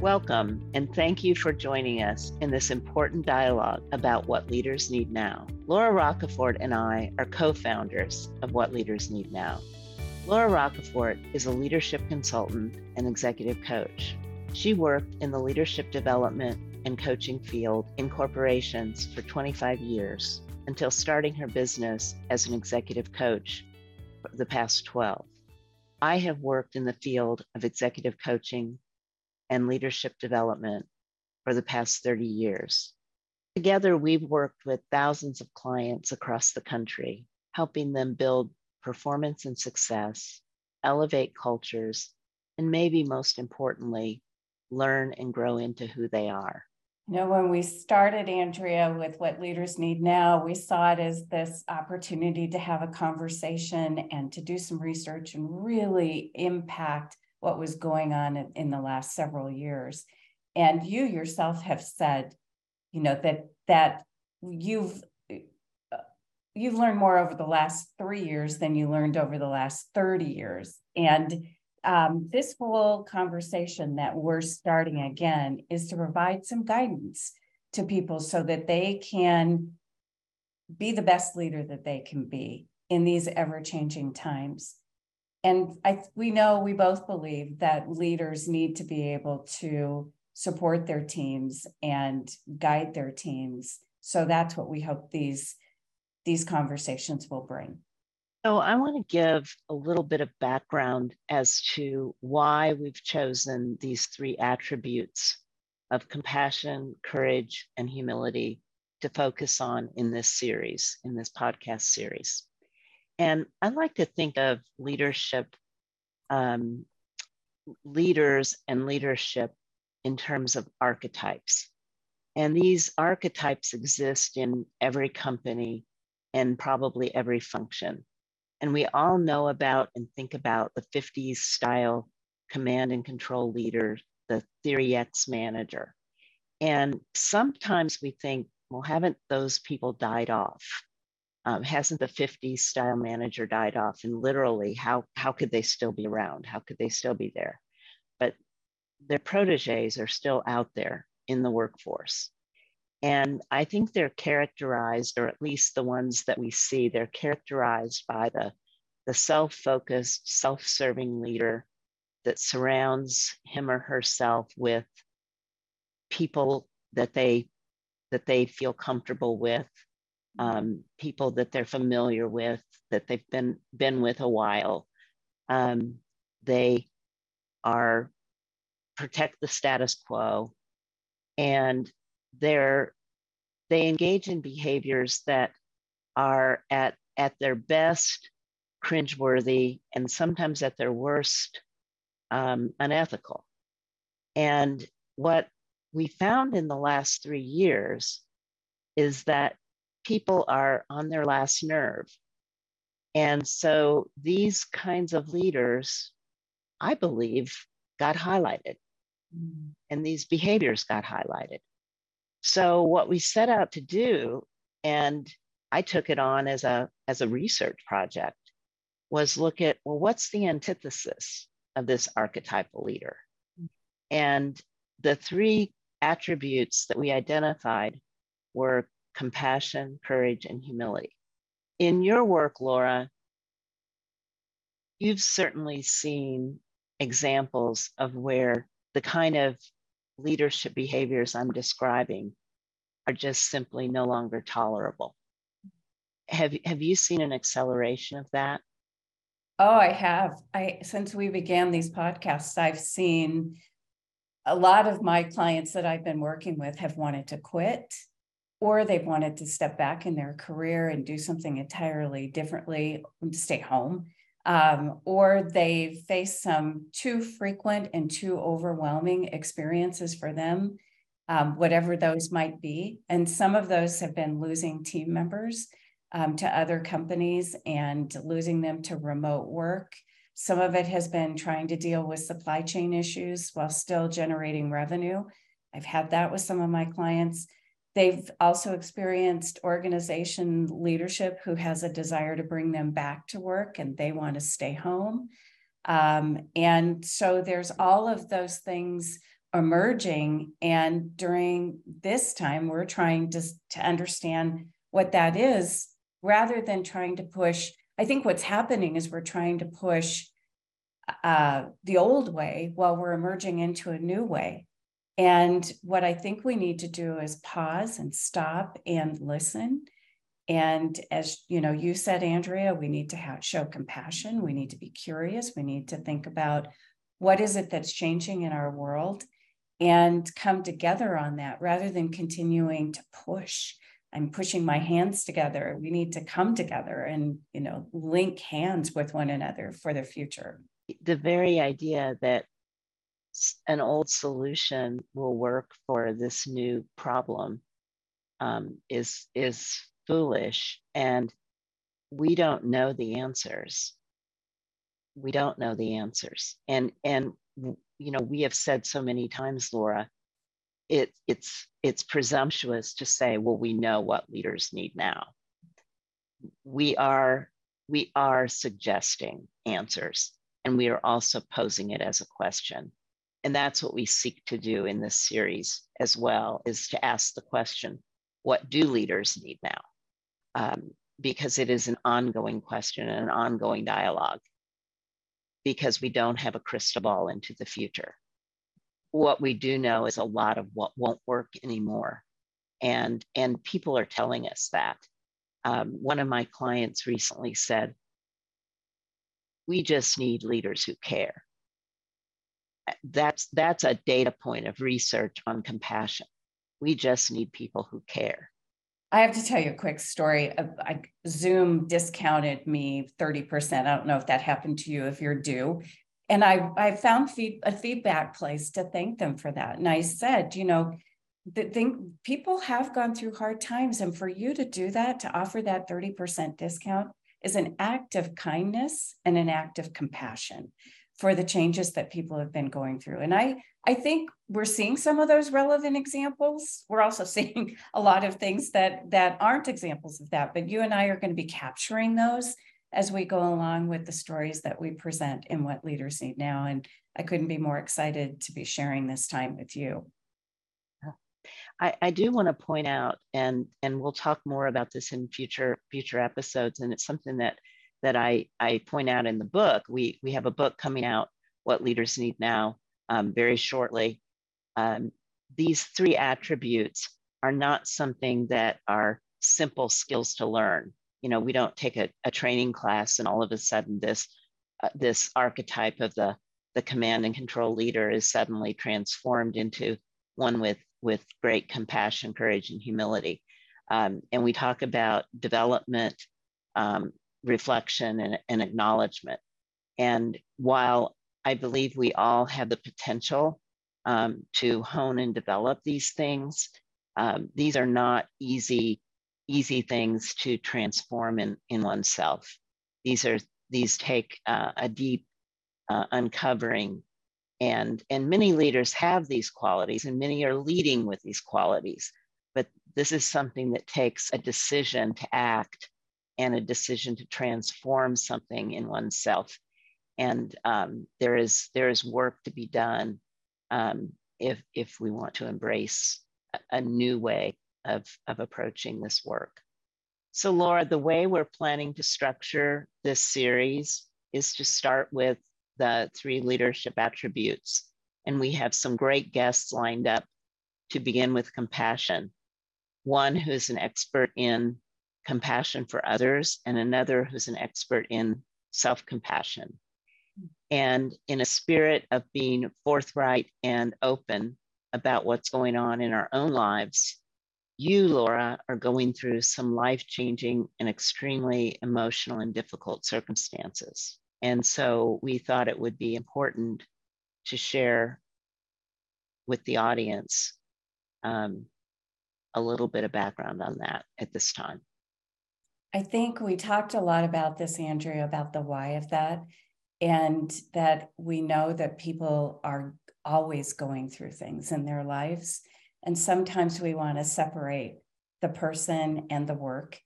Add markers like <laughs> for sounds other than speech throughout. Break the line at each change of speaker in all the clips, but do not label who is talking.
Welcome, and thank you for joining us in this important dialogue about what leaders need now. Laura Roccaforte and I are co founders of What Leaders Need Now. Laura Roccaforte is a leadership consultant and executive coach. She worked in the leadership development and coaching field in corporations for 25 years until starting her business as an executive coach for the past 12. I have worked in the field of executive coaching and leadership development for the past 30 years. Together, we've worked with thousands of clients across the country, helping them build performance and success, elevate cultures, and maybe most importantly, learn and grow into who they are.
You know, when we started, Andrea, with what leaders need now, we saw it as this opportunity to have a conversation and to do some research and really impact what was going on in, in the last several years. And you yourself have said, you know, that that you've you've learned more over the last three years than you learned over the last 30 years. And um, this whole conversation that we're starting again is to provide some guidance to people so that they can be the best leader that they can be in these ever changing times. And I, we know we both believe that leaders need to be able to support their teams and guide their teams. So that's what we hope these these conversations will bring.
So I want to give a little bit of background as to why we've chosen these three attributes of compassion, courage, and humility to focus on in this series, in this podcast series. And I like to think of leadership, um, leaders and leadership in terms of archetypes. And these archetypes exist in every company and probably every function. And we all know about and think about the 50s style command and control leader, the Theory X manager. And sometimes we think, well, haven't those people died off? Um, hasn't the 50s style manager died off? And literally, how, how could they still be around? How could they still be there? But their proteges are still out there in the workforce. And I think they're characterized, or at least the ones that we see, they're characterized by the, the self focused, self serving leader that surrounds him or herself with people that they that they feel comfortable with um, people that they're familiar with, that they've been been with a while. Um, they are protect the status quo, and they're they engage in behaviors that are at at their best cringeworthy and sometimes at their worst um, unethical. And what we found in the last three years is that people are on their last nerve. And so these kinds of leaders, I believe, got highlighted. Mm. And these behaviors got highlighted. So what we set out to do, and I took it on as a as a research project, was look at well, what's the antithesis of this archetypal leader? Mm. And the three attributes that we identified were compassion, courage, and humility. In your work, Laura, you've certainly seen examples of where the kind of leadership behaviors I'm describing are just simply no longer tolerable. Have, have you seen an acceleration of that?
Oh, I have. I since we began these podcasts, I've seen a lot of my clients that I've been working with have wanted to quit or they've wanted to step back in their career and do something entirely differently, stay home, um, or they've faced some too frequent and too overwhelming experiences for them, um, whatever those might be. And some of those have been losing team members um, to other companies and losing them to remote work. Some of it has been trying to deal with supply chain issues while still generating revenue. I've had that with some of my clients. They've also experienced organization leadership who has a desire to bring them back to work and they want to stay home. Um, and so there's all of those things emerging. And during this time, we're trying to, to understand what that is rather than trying to push. I think what's happening is we're trying to push uh, the old way while we're emerging into a new way. And what I think we need to do is pause and stop and listen. And as you know, you said, Andrea, we need to have, show compassion. We need to be curious. We need to think about what is it that's changing in our world and come together on that rather than continuing to push i'm pushing my hands together we need to come together and you know link hands with one another for the future
the very idea that an old solution will work for this new problem um, is is foolish and we don't know the answers. We don't know the answers. And and you know we have said so many times laura it it's it's presumptuous to say well we know what leaders need now. We are we are suggesting answers and we are also posing it as a question and that's what we seek to do in this series as well is to ask the question what do leaders need now um, because it is an ongoing question and an ongoing dialogue because we don't have a crystal ball into the future. What we do know is a lot of what won't work anymore. And, and people are telling us that. Um, one of my clients recently said, we just need leaders who care. That's, that's a data point of research on compassion. We just need people who care.
I have to tell you a quick story. I, Zoom discounted me 30%. I don't know if that happened to you if you're due. And I, I found feed, a feedback place to thank them for that. And I said, you know, the thing people have gone through hard times. And for you to do that, to offer that 30% discount is an act of kindness and an act of compassion for the changes that people have been going through. And I, I think we're seeing some of those relevant examples. We're also <laughs> seeing a lot of things that that aren't examples of that, but you and I are going to be capturing those as we go along with the stories that we present in what leaders need now. And I couldn't be more excited to be sharing this time with you.
I, I do want to point out, and and we'll talk more about this in future future episodes, and it's something that that I, I point out in the book. We, we have a book coming out, What Leaders Need Now, um, very shortly. Um, these three attributes are not something that are simple skills to learn. You know, we don't take a, a training class and all of a sudden this, uh, this archetype of the, the command and control leader is suddenly transformed into one with, with great compassion, courage, and humility. Um, and we talk about development, um, reflection and, and acknowledgement. And while I believe we all have the potential um, to hone and develop these things, um, these are not easy, easy things to transform in, in oneself. These are these take uh, a deep uh, uncovering and and many leaders have these qualities and many are leading with these qualities but this is something that takes a decision to act and a decision to transform something in oneself. And um, there is there is work to be done um, if if we want to embrace a, new way of of approaching this work. So, Laura, the way we're planning to structure this series is to start with the three leadership attributes. And we have some great guests lined up to begin with compassion. One who's an expert in compassion for others, and another who's an expert in self compassion. And in a spirit of being forthright and open about what's going on in our own lives, you, Laura, are going through some life changing and extremely emotional and difficult circumstances. And so we thought it would be important to share with the audience um, a little bit of background on that at this time.
I think we talked a lot about this, Andrea, about the why of that, and that we know that people are always going through things in their lives. And sometimes we want to separate the person and the work.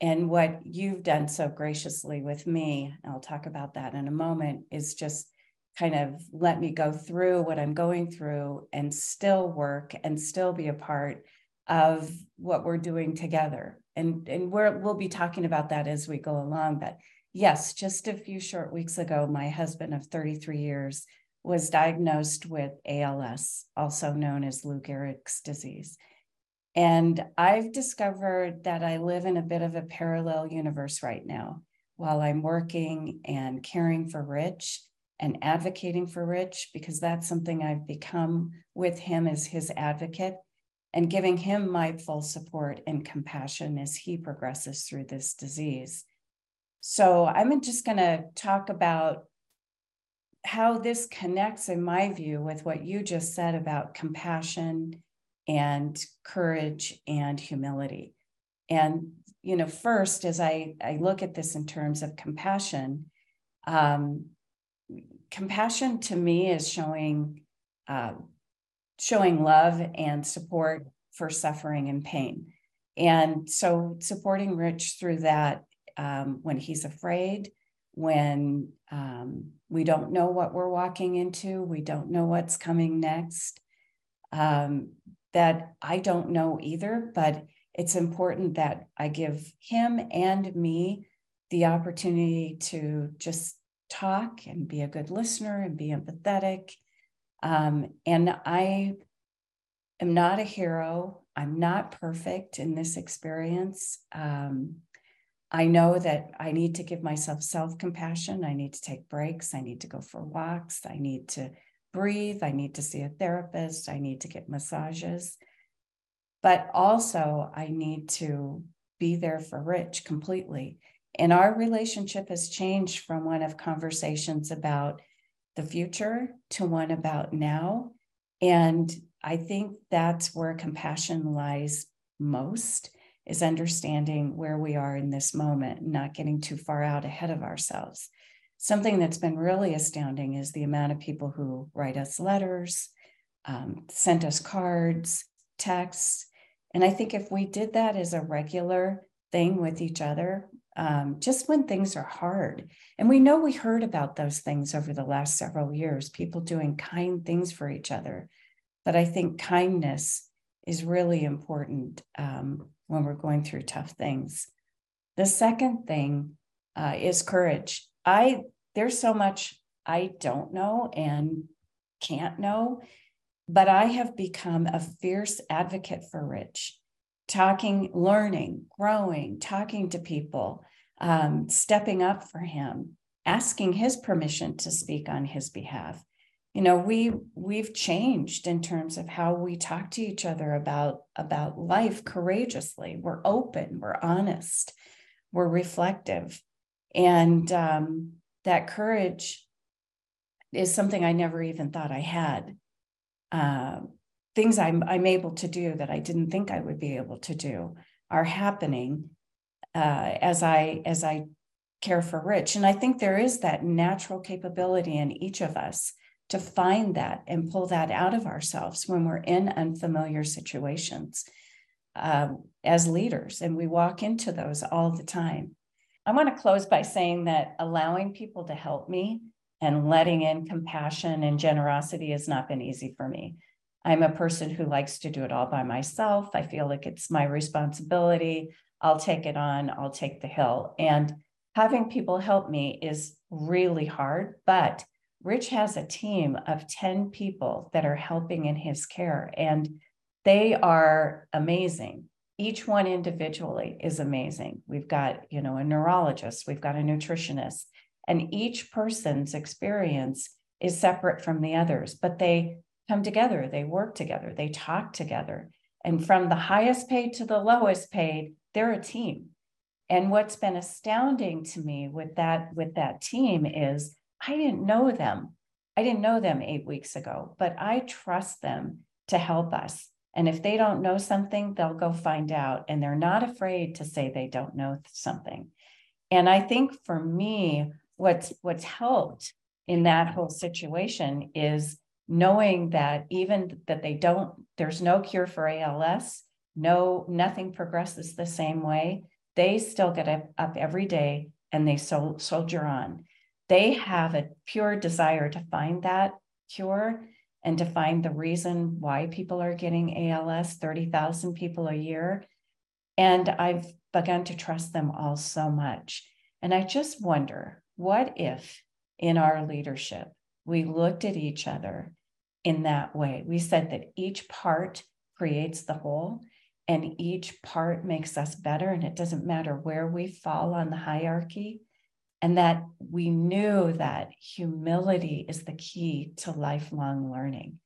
And what you've done so graciously with me, I'll talk about that in a moment, is just kind of let me go through what I'm going through and still work and still be a part of what we're doing together. And, and we're, we'll be talking about that as we go along. But yes, just a few short weeks ago, my husband of 33 years was diagnosed with ALS, also known as Lou Gehrig's disease. And I've discovered that I live in a bit of a parallel universe right now while I'm working and caring for Rich and advocating for Rich, because that's something I've become with him as his advocate and giving him my full support and compassion as he progresses through this disease. So I'm just going to talk about how this connects, in my view, with what you just said about compassion and courage and humility. And, you know, first, as I, I look at this in terms of compassion, um, compassion to me is showing uh, showing love and support for suffering and pain. And so supporting Rich through that um, when he's afraid, when um, we don't know what we're walking into, we don't know what's coming next. Um, that I don't know either, but it's important that I give him and me the opportunity to just talk and be a good listener and be empathetic. Um, and I am not a hero. I'm not perfect in this experience. Um, I know that I need to give myself self compassion. I need to take breaks. I need to go for walks. I need to breathe. I need to see a therapist. I need to get massages. But also, I need to be there for Rich completely. And our relationship has changed from one of conversations about the future to one about now. And I think that's where compassion lies most is understanding where we are in this moment, not getting too far out ahead of ourselves. Something that's been really astounding is the amount of people who write us letters, um, sent us cards, texts. And I think if we did that as a regular thing with each other, um, just when things are hard. And we know we heard about those things over the last several years, people doing kind things for each other. But I think kindness is really important um, when we're going through tough things. The second thing uh, is courage. I there's so much I don't know and can't know, but I have become a fierce advocate for Rich talking, learning, growing, talking to people, um, stepping up for him, asking his permission to speak on his behalf. You know, we we've changed in terms of how we talk to each other about about life courageously. We're open, we're honest, we're reflective, and um, that courage is something I never even thought I had. Uh, things I'm, I'm able to do that I didn't think I would be able to do are happening uh, as I as I care for Rich. And I think there is that natural capability in each of us to find that and pull that out of ourselves when we're in unfamiliar situations um, as leaders, and we walk into those all the time. I want to close by saying that allowing people to help me and letting in compassion and generosity has not been easy for me. I'm a person who likes to do it all by myself. I feel like it's my responsibility. I'll take it on, I'll take the hill. And having people help me is really hard, but Rich has a team of 10 people that are helping in his care, and they are amazing. Each one individually is amazing. We've got, you know, a neurologist, we've got a nutritionist, and each person's experience is separate from the others, but they come together, they work together, they talk together. And from the highest paid to the lowest paid, they're a team. And what's been astounding to me with that with that team is I didn't know them. I didn't know them 8 weeks ago, but I trust them to help us. And if they don't know something, they'll go find out and they're not afraid to say they don't know something. And I think for me what's what's helped in that whole situation is knowing that even that they don't there's no cure for ALS, no nothing progresses the same way, they still get up, up every day and they sol- soldier on. they have a pure desire to find that cure and to find the reason why people are getting ALS, 30,000 people a year. And I've begun to trust them all so much. And I just wonder what if in our leadership we looked at each other in that way? We said that each part creates the whole and each part makes us better, and it doesn't matter where we fall on the hierarchy. And that we knew that humility is the key to lifelong learning,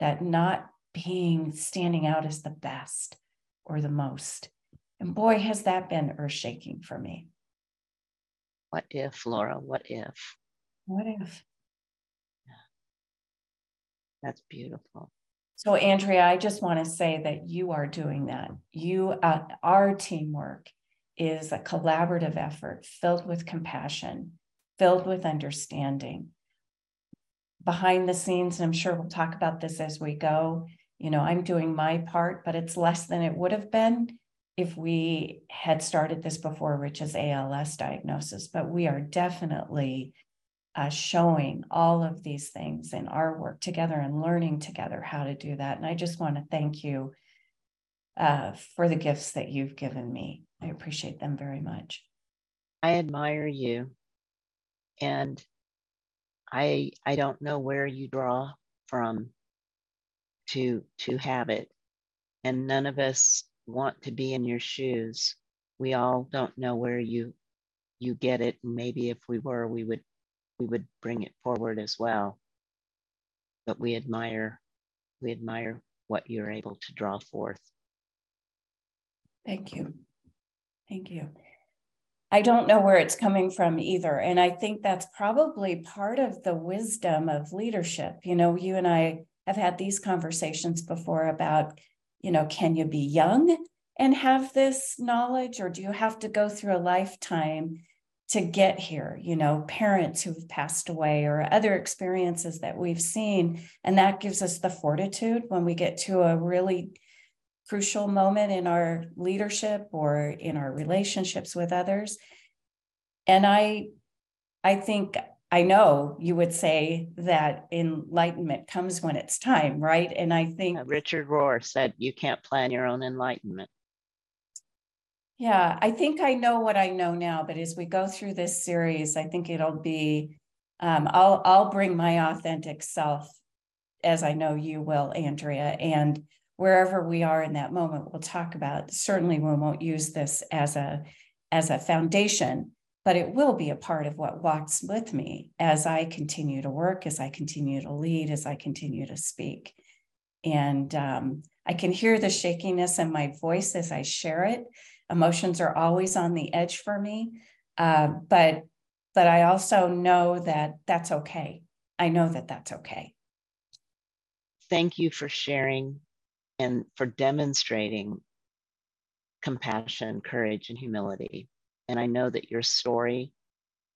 that not being standing out as the best or the most. And boy, has that been earth shaking for me.
What if, Laura? What if?
What if?
That's beautiful.
So, Andrea, I just want to say that you are doing that. You, uh, our teamwork is a collaborative effort filled with compassion, filled with understanding. Behind the scenes, and I'm sure we'll talk about this as we go. You know, I'm doing my part, but it's less than it would have been if we had started this before Rich's ALS diagnosis. But we are definitely uh, showing all of these things in our work together and learning together how to do that. And I just want to thank you uh, for the gifts that you've given me. I appreciate them very much.
I admire you. And I I don't know where you draw from to to have it. And none of us want to be in your shoes. We all don't know where you you get it. And maybe if we were, we would we would bring it forward as well. But we admire, we admire what you're able to draw forth.
Thank you. Thank you. I don't know where it's coming from either. And I think that's probably part of the wisdom of leadership. You know, you and I have had these conversations before about, you know, can you be young and have this knowledge, or do you have to go through a lifetime to get here, you know, parents who've passed away or other experiences that we've seen. And that gives us the fortitude when we get to a really crucial moment in our leadership or in our relationships with others. And I I think I know you would say that enlightenment comes when it's time, right? And I think
Richard Rohr said you can't plan your own enlightenment.
Yeah, I think I know what I know now, but as we go through this series, I think it'll be um, I'll I'll bring my authentic self as I know you will, Andrea, and wherever we are in that moment, we'll talk about. Certainly, we won't use this as a as a foundation, but it will be a part of what walks with me as I continue to work, as I continue to lead, as I continue to speak, and um, I can hear the shakiness in my voice as I share it emotions are always on the edge for me uh, but but i also know that that's okay. I know that that's okay.
Thank you for sharing and for demonstrating compassion courage and humility. And i know that your story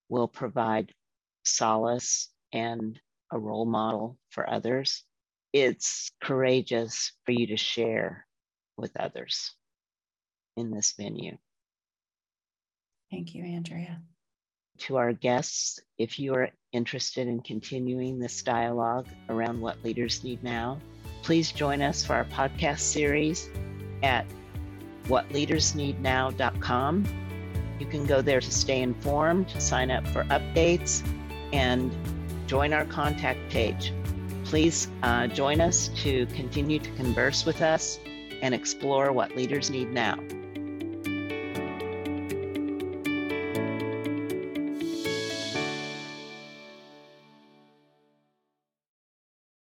will provide solace and a role model for others. It's courageous for you to share with others in this venue.
Thank you, Andrea.
To our guests, if you are interested in continuing this dialogue around what leaders need now, please join us for our podcast series at whatleadersneednow.com. You can go there to stay informed, sign up for updates, and join our contact page. Please uh, join us to continue to converse with us and explore what leaders need now.